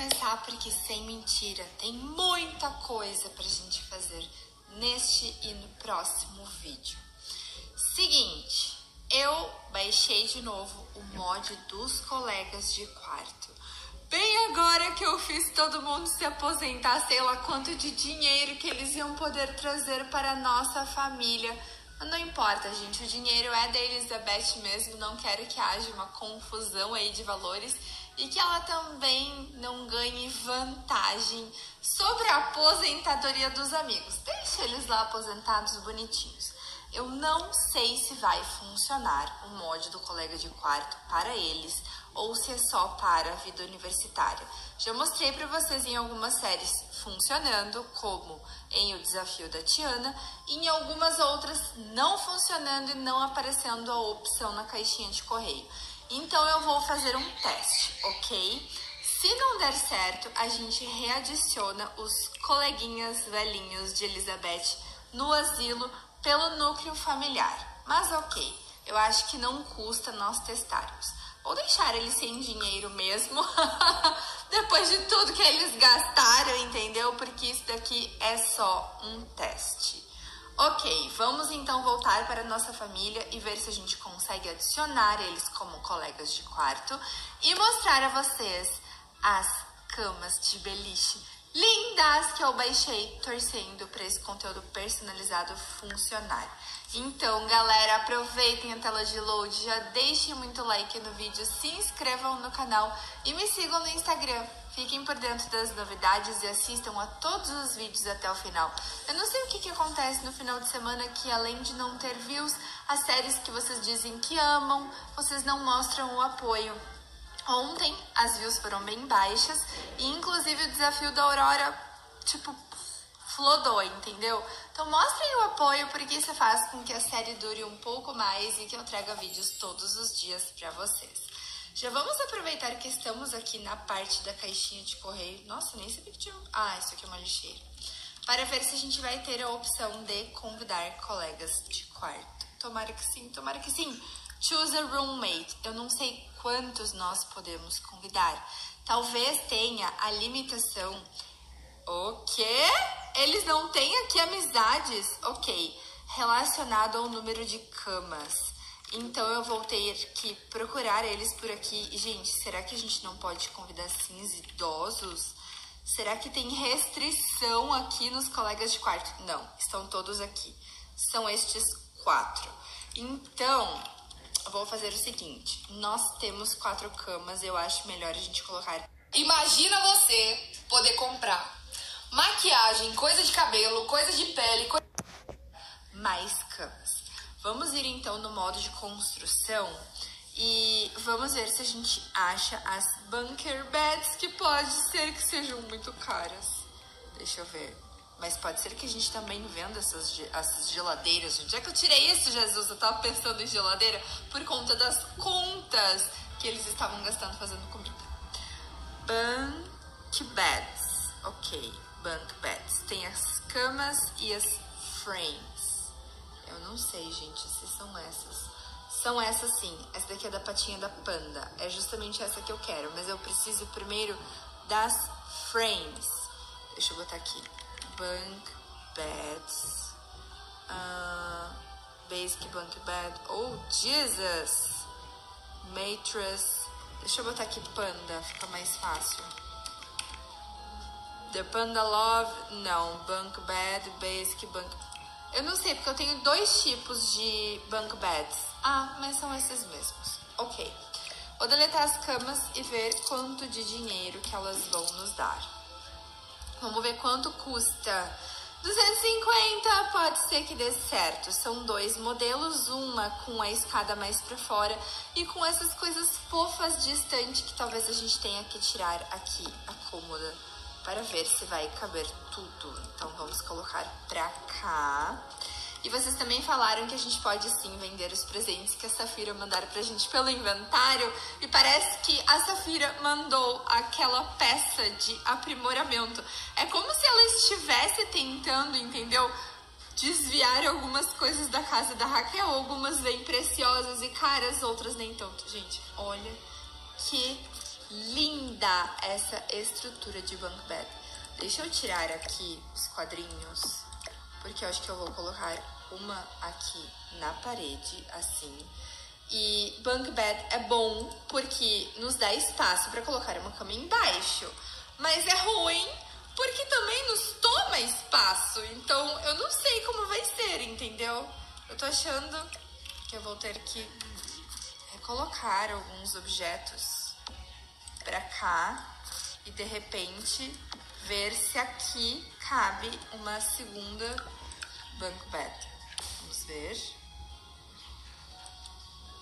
começar porque sem mentira, tem muita coisa pra gente fazer neste e no próximo vídeo. Seguinte, eu baixei de novo o mod dos colegas de quarto. Bem agora que eu fiz todo mundo se aposentar, sei lá quanto de dinheiro que eles iam poder trazer para a nossa família. Mas não importa, gente, o dinheiro é da Elizabeth mesmo, não quero que haja uma confusão aí de valores e que ela também não ganhe vantagem sobre a aposentadoria dos amigos. Deixa eles lá aposentados bonitinhos. Eu não sei se vai funcionar o mod do colega de quarto para eles ou se é só para a vida universitária. Já mostrei para vocês em algumas séries funcionando, como em O Desafio da Tiana, e em algumas outras não funcionando e não aparecendo a opção na caixinha de correio. Então eu vou fazer um teste, ok? Se não der certo, a gente readiciona os coleguinhas velhinhos de Elizabeth no asilo pelo núcleo familiar. Mas ok, eu acho que não custa nós testarmos. Vou deixar eles sem dinheiro mesmo, depois de tudo que eles gastaram, entendeu? Porque isso daqui é só um teste. Ok, vamos então voltar para a nossa família e ver se a gente consegue adicionar eles como colegas de quarto e mostrar a vocês as camas de beliche lindas que eu baixei torcendo para esse conteúdo personalizado funcionar. Então, galera, aproveitem a tela de load, já deixem muito like no vídeo, se inscrevam no canal e me sigam no Instagram. Fiquem por dentro das novidades e assistam a todos os vídeos até o final. Eu não sei o que, que acontece no final de semana que, além de não ter views, as séries que vocês dizem que amam, vocês não mostram o apoio. Ontem as views foram bem baixas e, inclusive, o desafio da Aurora, tipo, flodou, entendeu? Então mostrem o apoio porque isso faz com que a série dure um pouco mais e que eu traga vídeos todos os dias para vocês. Já vamos aproveitar que estamos aqui na parte da caixinha de correio. Nossa, nem sabia que tinha... Ah, isso aqui é uma lixeira. Para ver se a gente vai ter a opção de convidar colegas de quarto. Tomara que sim, tomara que sim. Choose a roommate. Eu não sei quantos nós podemos convidar. Talvez tenha a limitação o quê? Eles não têm aqui amizades? Ok. Relacionado ao número de camas. Então eu vou ter que procurar eles por aqui. Gente, será que a gente não pode convidar sims idosos? Será que tem restrição aqui nos colegas de quarto? Não, estão todos aqui. São estes quatro. Então, vou fazer o seguinte: nós temos quatro camas, eu acho melhor a gente colocar. Imagina você poder comprar maquiagem, coisa de cabelo, coisa de pele, co... mais camas. Vamos ir então no modo de construção e vamos ver se a gente acha as bunker beds que pode ser que sejam muito caras. Deixa eu ver. Mas pode ser que a gente também venda essas, essas geladeiras. Onde é que eu tirei isso, Jesus? Eu tava pensando em geladeira por conta das contas que eles estavam gastando fazendo comida. Bunk beds. Ok bunk beds. Tem as camas e as frames. Eu não sei, gente, se são essas. São essas sim. Essa daqui é da patinha da panda. É justamente essa que eu quero. Mas eu preciso primeiro das frames. Deixa eu botar aqui. Bunk beds. Uh, basic bunk bed. Oh, Jesus! Mattress. Deixa eu botar aqui panda. Fica mais fácil. The Panda Love, não. Bunk Bed, Basic, Bunk... Eu não sei, porque eu tenho dois tipos de bunk beds. Ah, mas são esses mesmos. Ok. Vou deletar as camas e ver quanto de dinheiro que elas vão nos dar. Vamos ver quanto custa. 250 pode ser que dê certo. São dois modelos, uma com a escada mais para fora e com essas coisas fofas de estante que talvez a gente tenha que tirar aqui a cômoda para ver se vai caber tudo. Então vamos colocar pra cá. E vocês também falaram que a gente pode sim vender os presentes que a Safira mandar pra gente pelo inventário. E parece que a Safira mandou aquela peça de aprimoramento. É como se ela estivesse tentando, entendeu? Desviar algumas coisas da casa da Raquel. Algumas bem preciosas e caras, outras nem tanto. Gente, olha que linda essa estrutura de bunk bed. Deixa eu tirar aqui os quadrinhos, porque eu acho que eu vou colocar uma aqui na parede, assim. E bunk bed é bom porque nos dá espaço para colocar uma cama embaixo, mas é ruim porque também nos toma espaço. Então eu não sei como vai ser, entendeu? Eu tô achando que eu vou ter que recolocar alguns objetos para cá e de repente ver se aqui cabe uma segunda bunk bed. Vamos ver.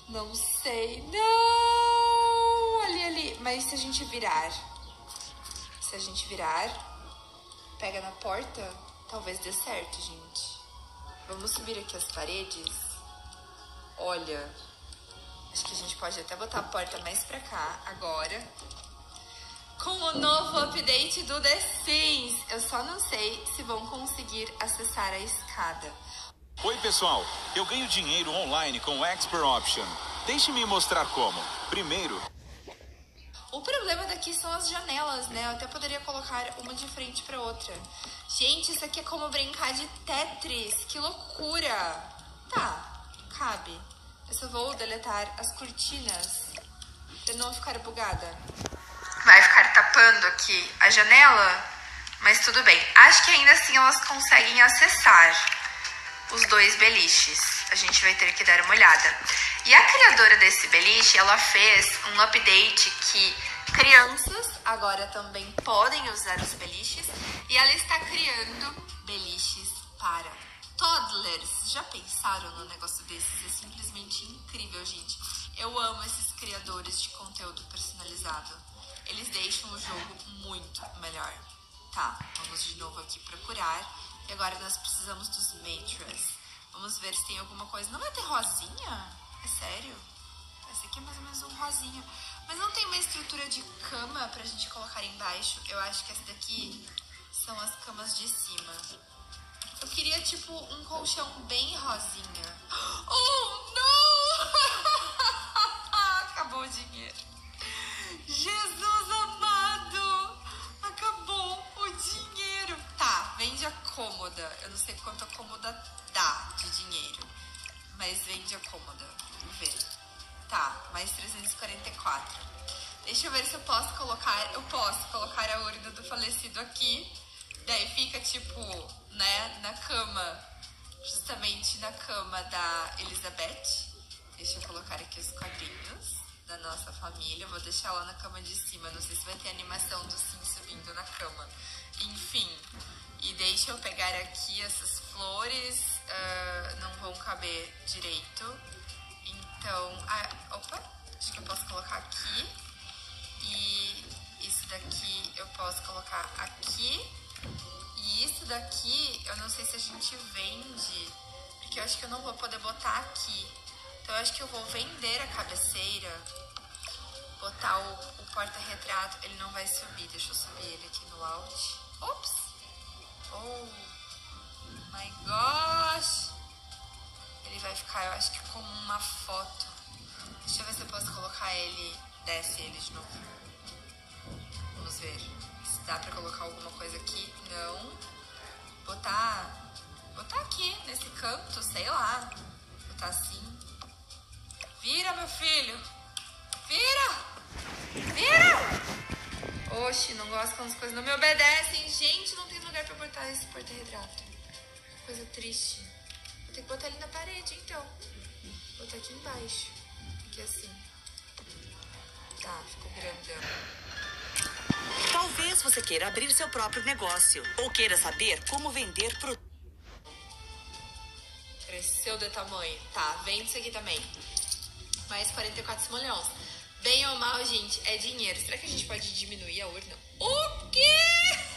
Não sei. Não! Ali, ali. Mas se a gente virar. Se a gente virar, pega na porta, talvez dê certo, gente. Vamos subir aqui as paredes. Olha. Acho que a gente pode até botar a porta mais pra cá agora. Com o novo update do The Sims. Eu só não sei se vão conseguir acessar a escada. Oi, pessoal. Eu ganho dinheiro online com o Expert Option. Deixe-me mostrar como. Primeiro, O problema daqui são as janelas, né? Eu até poderia colocar uma de frente para outra. Gente, isso aqui é como brincar de Tetris. Que loucura! Tá, cabe. Eu só vou deletar as cortinas pra não ficar bugada. Tapando aqui a janela, mas tudo bem. Acho que ainda assim elas conseguem acessar os dois beliches. A gente vai ter que dar uma olhada. E a criadora desse beliche, ela fez um update que crianças agora também podem usar os beliches e ela está criando beliches para toddlers. Já pensaram no negócio desses? É simplesmente incrível, gente. Eu amo esses criadores de conteúdo personalizado. Eles deixam o jogo muito melhor. Tá, vamos de novo aqui procurar. E agora nós precisamos dos matras. Vamos ver se tem alguma coisa. Não vai ter rosinha? É sério? Esse aqui é mais ou menos um rosinha. Mas não tem uma estrutura de cama pra gente colocar embaixo. Eu acho que essa daqui são as camas de cima. Eu queria, tipo, um colchão bem rosinha. Oh, não! Acabou o dinheiro. Jesus Eu não sei quanto a cômoda dá de dinheiro. Mas vende a cômoda. Vamos ver. Tá, mais 344. Deixa eu ver se eu posso colocar. Eu posso colocar a urna do falecido aqui. Daí fica tipo, né, na cama. Justamente na cama da Elizabeth. Deixa eu colocar aqui os quadrinhos da nossa família. Vou deixar lá na cama de cima. Não sei se vai ter animação do Sim subindo na cama. Enfim. E deixa eu pegar aqui essas flores. ah, não vão caber direito. Então. ah, opa! Acho que eu posso colocar aqui. E isso daqui eu posso colocar aqui. E isso daqui, eu não sei se a gente vende, porque eu acho que eu não vou poder botar aqui. Então eu acho que eu vou vender a cabeceira, botar o, o porta-retrato, ele não vai subir. Deixa eu subir ele aqui no layout. Ops! Oh my gosh! Ele vai ficar, eu acho que como uma foto. Deixa eu ver se eu posso colocar ele, desce ele de novo. Vamos ver se dá pra colocar alguma coisa aqui. Não. Botar. Botar aqui, nesse canto, sei lá. Botar assim. Vira, meu filho! Vira! Vira! Oxi, não gosto quando as coisas não me obedecem. Gente, não tem lugar pra botar esse porta-retrato. Coisa triste. Vou ter que botar ele na parede, então. Vou botar aqui embaixo. Aqui assim. Tá, ficou grandão. Talvez você queira abrir seu próprio negócio ou queira saber como vender produtos. Cresceu de tamanho. Tá, vende isso aqui também. Mais 44 simoleons. Bem ou mal, gente, é dinheiro. Será que a gente pode diminuir a urna? O quê?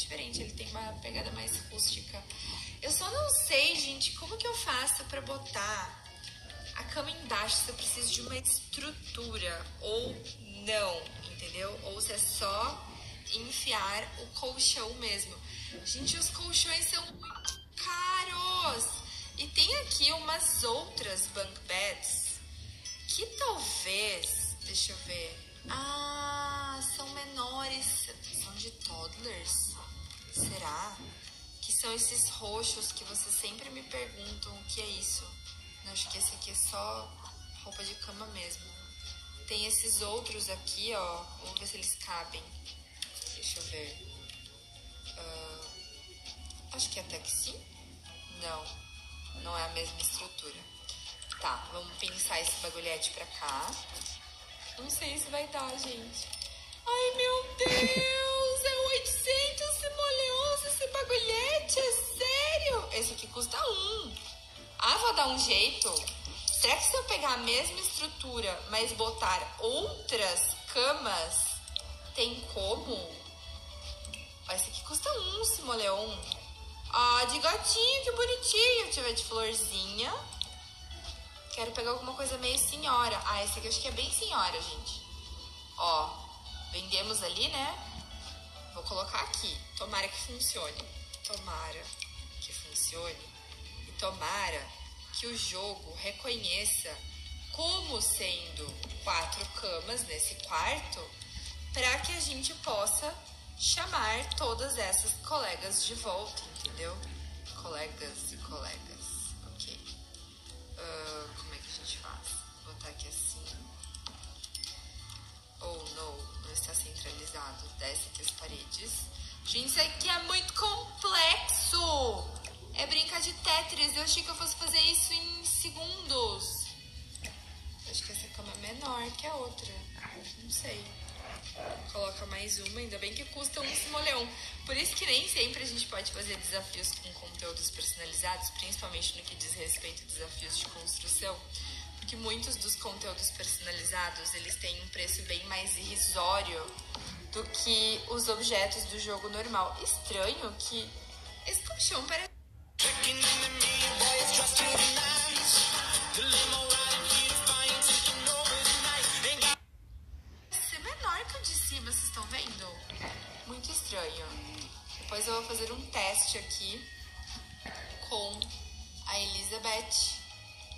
Diferente. Ele tem uma pegada mais rústica. Eu só não sei, gente, como que eu faço pra botar a cama embaixo se eu preciso de uma estrutura ou não, entendeu? Ou se é só enfiar o colchão mesmo. Gente, os colchões são caros. E tem aqui umas outras bunk beds que talvez, deixa eu ver. Ah, são menores, são de toddlers. Será? Que são esses roxos que vocês sempre me perguntam o que é isso. Acho que esse aqui é só roupa de cama mesmo. Tem esses outros aqui, ó. Vamos ver se eles cabem. Deixa eu ver. Uh, acho que até que sim. Não, não é a mesma estrutura. Tá, vamos pensar esse bagulhete pra cá. Não sei se vai dar, gente. Ai, meu Deus! Vou dar um jeito. Será que se eu pegar a mesma estrutura, mas botar outras camas, tem como? Esse aqui custa um simoleon. Ah, de gatinho, que bonitinho. Eu de florzinha. Quero pegar alguma coisa meio senhora. Ah, esse aqui eu acho que é bem senhora, gente. Ó, vendemos ali, né? Vou colocar aqui. Tomara que funcione. Tomara que funcione tomara que o jogo reconheça como sendo quatro camas nesse quarto para que a gente possa chamar todas essas colegas de volta, entendeu? Colegas e colegas. Ok. Uh, como é que a gente faz? Vou botar aqui assim. Oh, não. Não está centralizado. Desce aqui as paredes. Gente, isso aqui é muito complexo! É. Eu achei que eu fosse fazer isso em segundos. Acho que essa cama é menor que a outra. Não sei. Coloca mais uma, ainda bem que custa um simoleão. Por isso que nem sempre a gente pode fazer desafios com conteúdos personalizados, principalmente no que diz respeito a desafios de construção. Porque muitos dos conteúdos personalizados, eles têm um preço bem mais irrisório do que os objetos do jogo normal. Estranho que esse colchão parece Depois eu vou fazer um teste aqui com a Elizabeth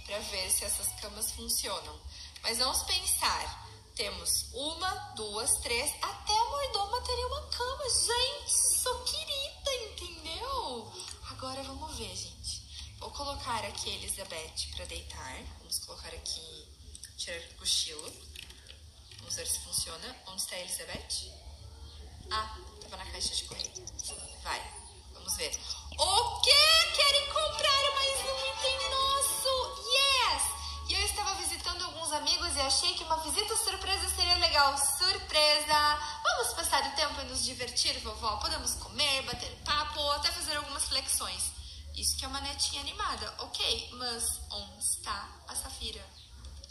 para ver se essas camas funcionam. Mas vamos pensar. Temos uma, duas, três, até a mordoma teria uma cama. Gente, sou querida, entendeu? Agora vamos ver, gente. Vou colocar aqui a Elizabeth para deitar. Vamos colocar aqui, tirar o cochilo. Vamos ver se funciona. Onde está a Elizabeth? Ah, tava na caixa de correio. Vai, vamos ver. O que? Querem comprar mais um item nosso? Yes! E eu estava visitando alguns amigos e achei que uma visita surpresa seria legal. Surpresa! Vamos passar o tempo e nos divertir, vovó? Podemos comer, bater papo ou até fazer algumas flexões. Isso que é uma netinha animada, ok? Mas onde está a Safira?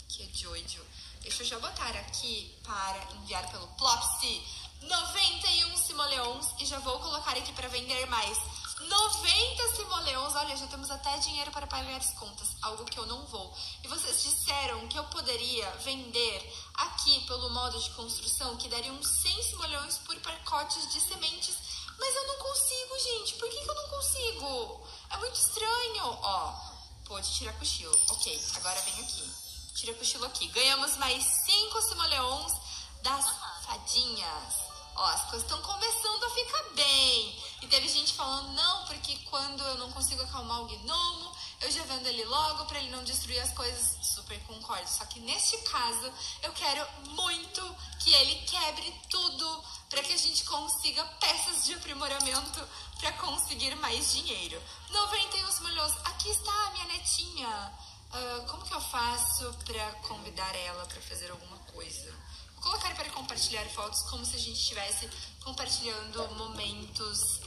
Que é doido. Deixa eu já botar aqui para enviar pelo Plopsy 91 simoleons e já vou colocar aqui para vender mais 90 simoleons. Olha, já temos até dinheiro para pagar as contas, algo que eu não vou. E vocês disseram que eu poderia vender aqui pelo modo de construção que daria uns 100 simoleões por pacotes de sementes. Mas eu não consigo, gente. Por que, que eu não consigo? É muito estranho. Ó, pode tirar cochilo. Ok, agora vem aqui. Tira cochilo aqui. Ganhamos mais 5 simoleons das fadinhas. Ó, as coisas estão começando a ficar bem. E teve gente falando, não, porque quando eu não consigo acalmar o gnomo, eu já vendo ele logo para ele não destruir as coisas. Super concordo. Só que neste caso, eu quero muito que ele quebre tudo para que a gente consiga peças de aprimoramento para conseguir mais dinheiro. 91 milhões. Aqui está a minha netinha. Uh, como que eu faço para convidar ela para fazer alguma coisa? colocar para compartilhar fotos como se a gente estivesse compartilhando momentos,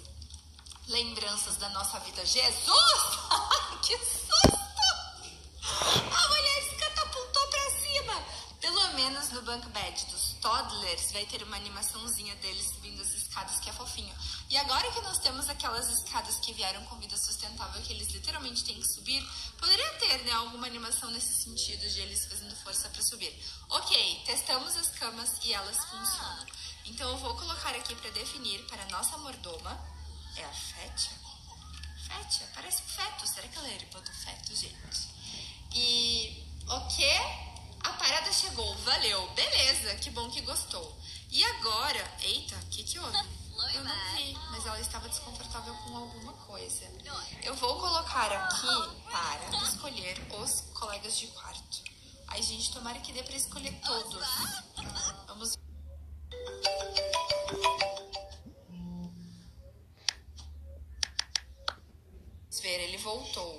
lembranças da nossa vida. Jesus! que susto! Bunk Bed dos Toddlers, vai ter uma animaçãozinha deles subindo as escadas que é fofinho. E agora que nós temos aquelas escadas que vieram com vida sustentável, que eles literalmente têm que subir, poderia ter né, alguma animação nesse sentido de eles fazendo força para subir. Ok, testamos as camas e elas funcionam. Então eu vou colocar aqui para definir para a nossa mordoma. É a Fétia? Fétia? Parece feto. Será que ela é irmã do feto, gente? E ok, a parada chegou, valeu, beleza, que bom que gostou. E agora, eita, o que que houve? Eu não vi, mas ela estava desconfortável com alguma coisa. Eu vou colocar aqui para escolher os colegas de quarto. Ai, gente, tomara que dê para escolher todos. Vamos ver, ele voltou.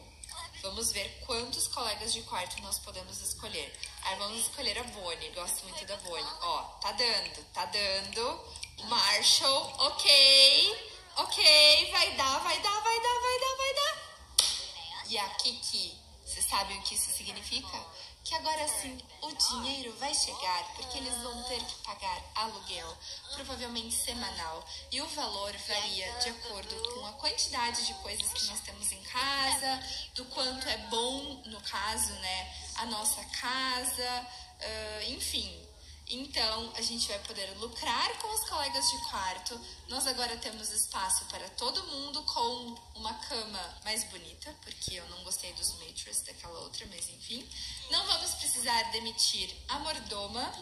Vamos ver quantos colegas de quarto nós podemos escolher. Aí vamos escolher a Bonnie. Gosto muito da Bonnie. Ó, tá dando, tá dando. Marshall, ok. Ok, vai dar, vai dar, vai dar, vai dar, vai dar. E a Kiki, vocês sabem o que isso significa? Que agora sim o dinheiro vai chegar porque eles vão ter que pagar aluguel, provavelmente semanal, e o valor varia de acordo com a quantidade de coisas que nós temos em casa, do quanto é bom, no caso, né, a nossa casa, uh, enfim. Então, a gente vai poder lucrar com os colegas de quarto. Nós agora temos espaço para todo mundo com uma cama mais bonita, porque eu não gostei dos matrix daquela outra, mas enfim. Não vamos precisar demitir a mordoma.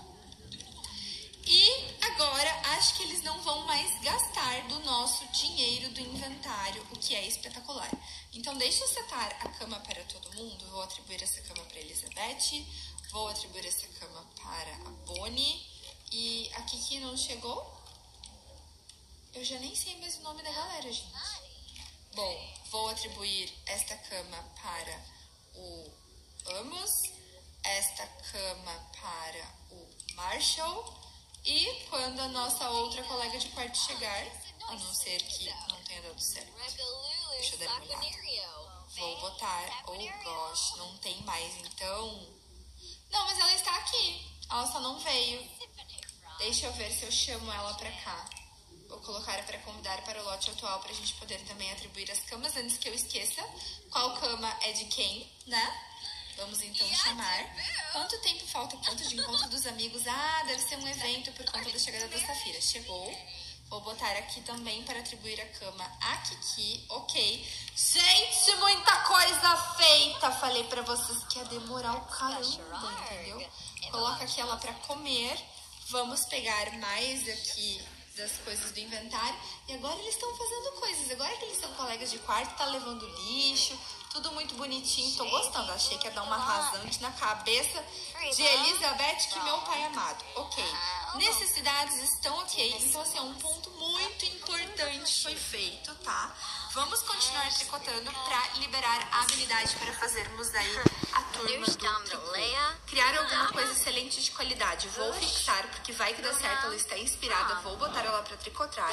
E agora acho que eles não vão mais gastar do nosso dinheiro do inventário, o que é espetacular. Então, deixa eu setar a cama para todo mundo. Vou atribuir essa cama para Elizabeth. Vou atribuir essa cama para a Bonnie. E a Kiki não chegou? Eu já nem sei mais o nome da galera, gente. Bom, vou atribuir esta cama para o Amos, esta cama para o Marshall. E quando a nossa outra colega de quarto chegar, a não ser que não tenha dado certo. Deixa eu dar uma olhada. Vou botar, oh gosh, não tem mais, então não, mas ela está aqui. Ela só não veio. Deixa eu ver se eu chamo ela pra cá. Vou colocar para convidar para o lote atual para a gente poder também atribuir as camas antes que eu esqueça qual cama é de quem, né? Vamos então chamar. Quanto tempo falta? Quanto de encontro dos amigos? Ah, deve ser um evento por conta da chegada da Safira. Chegou. Vou botar aqui também para atribuir a cama a Kiki. Ok. Gente, muita coisa feita. Falei para vocês que ia demorar o caramba, entendeu? Coloca aqui ela para comer. Vamos pegar mais aqui das coisas do inventário. E agora eles estão fazendo coisas. Agora que eles são colegas de quarto, tá levando lixo, tudo muito bonitinho. Tô gostando. Achei que ia dar uma rasante na cabeça de Elizabeth, que meu pai amado. Ok. Necessidades estão ok. Então, assim, é um ponto muito importante foi feito, tá? Vamos continuar tricotando para liberar a habilidade para fazermos aí a turma do tricô. De qualidade. Vou fixar, porque vai que dá certo, ela está inspirada. Vou botar ela para tricotar.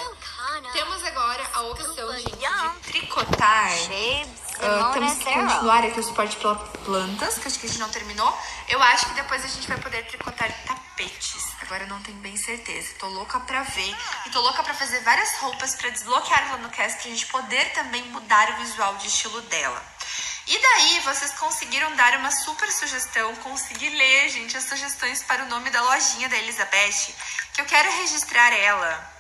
Temos agora a opção, gente, de tricotar. Uh, temos que continuar aqui o suporte para plantas, que acho que a gente não terminou. Eu acho que depois a gente vai poder tricotar tapetes. Agora eu não tenho bem certeza. Tô louca pra ver. E tô louca pra fazer várias roupas pra desbloquear ela no cast pra gente poder também mudar o visual de estilo dela. E daí, vocês conseguiram dar uma super sugestão, consegui ler, gente, as sugestões para o nome da lojinha da Elizabeth, que eu quero registrar ela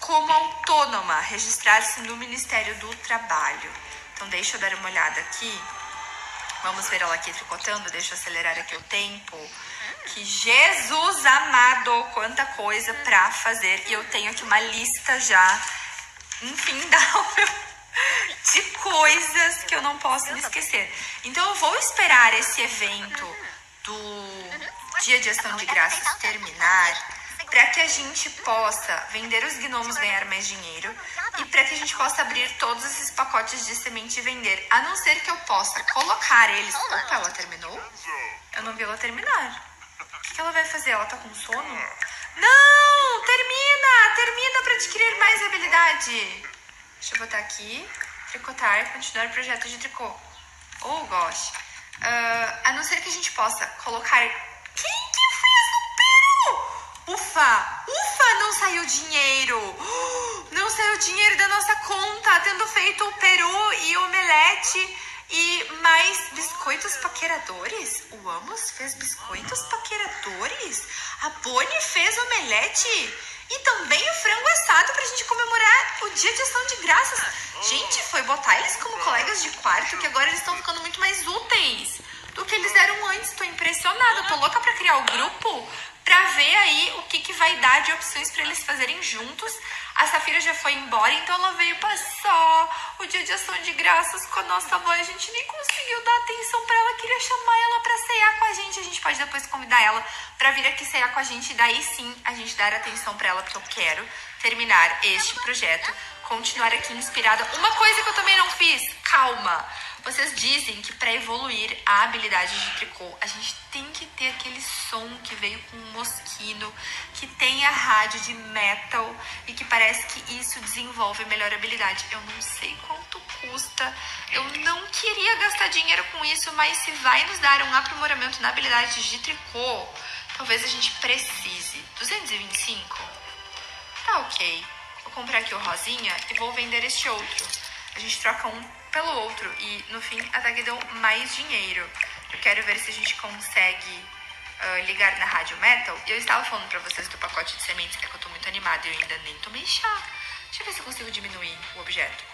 como autônoma, registrar-se no Ministério do Trabalho. Então, deixa eu dar uma olhada aqui. Vamos ver ela aqui tricotando, deixa eu acelerar aqui o tempo. Que Jesus amado, quanta coisa pra fazer. E eu tenho aqui uma lista já infindável de coisas que eu não posso me esquecer. Então eu vou esperar esse evento do Dia de Ação de Graças terminar para que a gente possa vender os gnomos, ganhar mais dinheiro e para que a gente possa abrir todos esses pacotes de semente e vender. A não ser que eu possa colocar eles. Opa, ela terminou? Eu não vi ela terminar. O que ela vai fazer? Ela tá com sono? Não! Termina! Termina para adquirir mais habilidade. Deixa eu botar aqui. Tricotar, continuar o projeto de tricô. Oh, gosh. Uh, a não ser que a gente possa colocar. Quem que fez o peru? ufa, ufa, não saiu dinheiro. Não saiu dinheiro da nossa conta, tendo feito o peru e omelete e mais biscoitos paqueradores. O Amos fez biscoitos paqueradores. A Bonnie fez omelete. E também o frango assado pra gente comemorar o dia de ação de graças. Gente, foi botar eles como colegas de quarto que agora eles estão ficando muito mais úteis do que eles eram antes. Tô impressionada. Tô louca pra criar o grupo pra ver aí o que, que vai dar de opções para eles fazerem juntos. A Safira já foi embora, então ela veio passar o dia de ação de graças com a nossa avó. A gente nem conseguiu dar atenção para ela, queria chamar ela para ceiar com a gente. A gente pode depois convidar ela para vir aqui ceiar com a gente, daí sim a gente dar atenção para ela, porque eu quero terminar este projeto, continuar aqui inspirada. Uma coisa que eu também não fiz, calma. Vocês dizem que para evoluir a habilidade de tricô, a gente tem que ter aquele som que veio com um mosquino, que tem a rádio de metal e que parece que isso desenvolve melhor habilidade. Eu não sei quanto custa, eu não queria gastar dinheiro com isso, mas se vai nos dar um aprimoramento na habilidade de tricô, talvez a gente precise. 225? Tá ok. Vou comprar aqui o rosinha e vou vender este outro. A gente troca um pelo outro e no fim até que deu mais dinheiro. Eu quero ver se a gente consegue uh, ligar na rádio metal. Eu estava falando pra vocês do pacote de sementes, é que eu tô muito animada e eu ainda nem tomei chá. Deixa eu ver se eu consigo diminuir o objeto.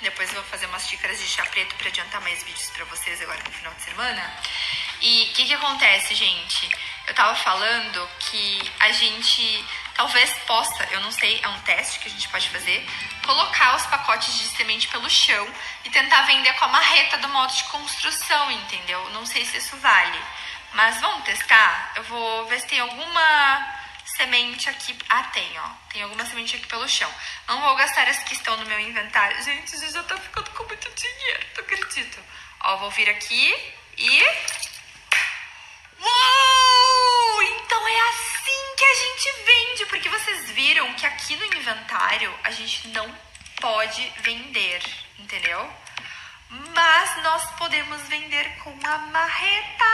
Depois eu vou fazer umas xícaras de chá preto para adiantar mais vídeos para vocês agora no final de semana. E o que que acontece, gente? Eu tava falando que a gente talvez possa, eu não sei, é um teste que a gente pode fazer, colocar os pacotes de semente pelo chão e tentar vender com a marreta do modo de construção, entendeu? Não sei se isso vale. Mas vamos testar? Eu vou ver se tem alguma semente aqui. Ah, tem, ó. Tem alguma semente aqui pelo chão. Não vou gastar as que estão no meu inventário. Gente, isso já tá ficando com muito dinheiro, tu acredita? Ó, vou vir aqui e. Uou! Então é assim que a gente vende, porque vocês viram que aqui no inventário a gente não pode vender, entendeu? Mas nós podemos vender com a marreta.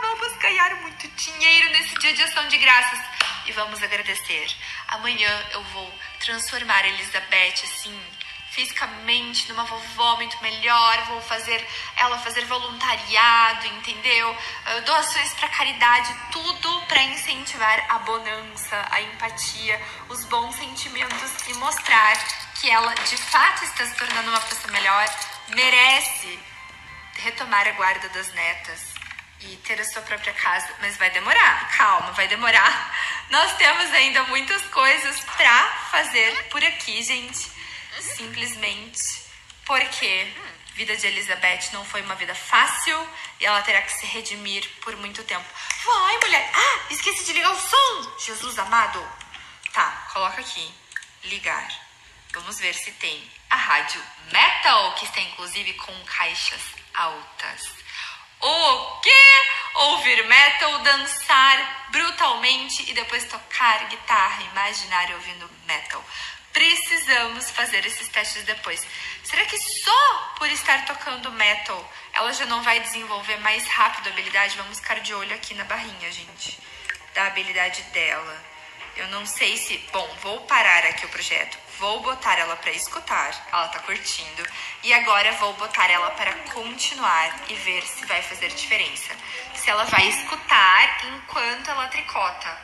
Vamos ganhar muito dinheiro nesse dia de ação de graças. E vamos agradecer. Amanhã eu vou transformar Elizabeth assim, fisicamente, numa vovó muito melhor. Vou fazer ela fazer voluntariado, entendeu? Doações para caridade, tudo para incentivar a bonança, a empatia, os bons sentimentos e mostrar que ela de fato está se tornando uma pessoa melhor merece retomar a guarda das netas e ter a sua própria casa, mas vai demorar. Calma, vai demorar. Nós temos ainda muitas coisas para fazer por aqui, gente. Simplesmente porque vida de Elizabeth não foi uma vida fácil e ela terá que se redimir por muito tempo. Vai, mulher. Ah, esqueci de ligar o som. Jesus amado. Tá, coloca aqui. Ligar. Vamos ver se tem a rádio metal, que está inclusive com caixas altas. O que? Ouvir metal, dançar brutalmente e depois tocar guitarra imaginária ouvindo metal. Precisamos fazer esses testes depois. Será que só por estar tocando metal ela já não vai desenvolver mais rápido a habilidade? Vamos ficar de olho aqui na barrinha, gente, da habilidade dela. Eu não sei se. Bom, vou parar aqui o projeto. Vou botar ela para escutar. Ela tá curtindo. E agora vou botar ela para continuar e ver se vai fazer diferença. Se ela vai escutar enquanto ela tricota.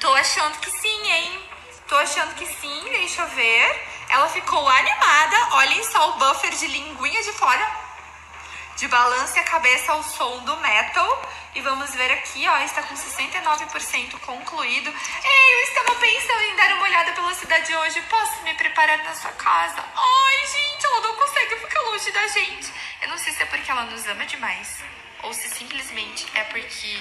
Tô achando que sim, hein? Tô achando que sim, deixa eu ver. Ela ficou animada. Olhem só o buffer de linguinha de fora de balance a cabeça ao som do metal. E vamos ver aqui, ó, está com 69% concluído. Ei, eu estava pensando em dar uma olhada pela cidade hoje. Posso me preparar na sua casa? Ai, gente, ela não consegue ficar longe da gente. Eu não sei se é porque ela nos ama demais ou se simplesmente é porque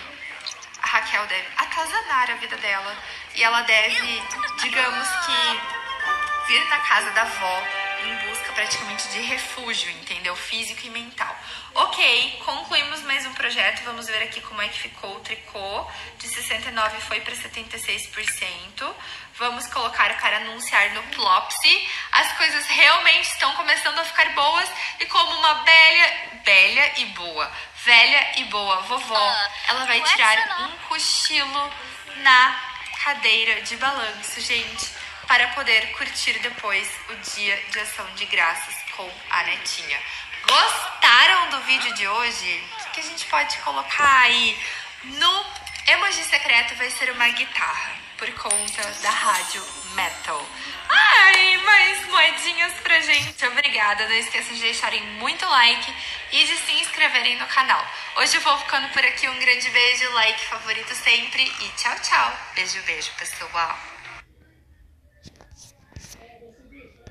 Raquel deve atazanar a vida dela e ela deve, digamos que, vir na casa da avó em busca praticamente de refúgio, entendeu? Físico e mental. Ok, concluímos mais um projeto. Vamos ver aqui como é que ficou o tricô. De 69 foi para 76%. Vamos colocar para anunciar no Plopsy. As coisas realmente estão começando a ficar boas. E como uma velha, velha e boa, velha e boa vovó, ela vai tirar um cochilo na cadeira de balanço, gente, para poder curtir depois o dia de ação de graças com a netinha. Gostaram do vídeo de hoje? O que a gente pode colocar aí no emoji secreto vai ser uma guitarra por conta da rádio metal. Ai, mais moedinhas pra gente. Obrigada. Não esqueçam de deixarem muito like e de se inscreverem no canal. Hoje eu vou ficando por aqui. Um grande beijo, like favorito sempre e tchau, tchau. Beijo, beijo, pessoal.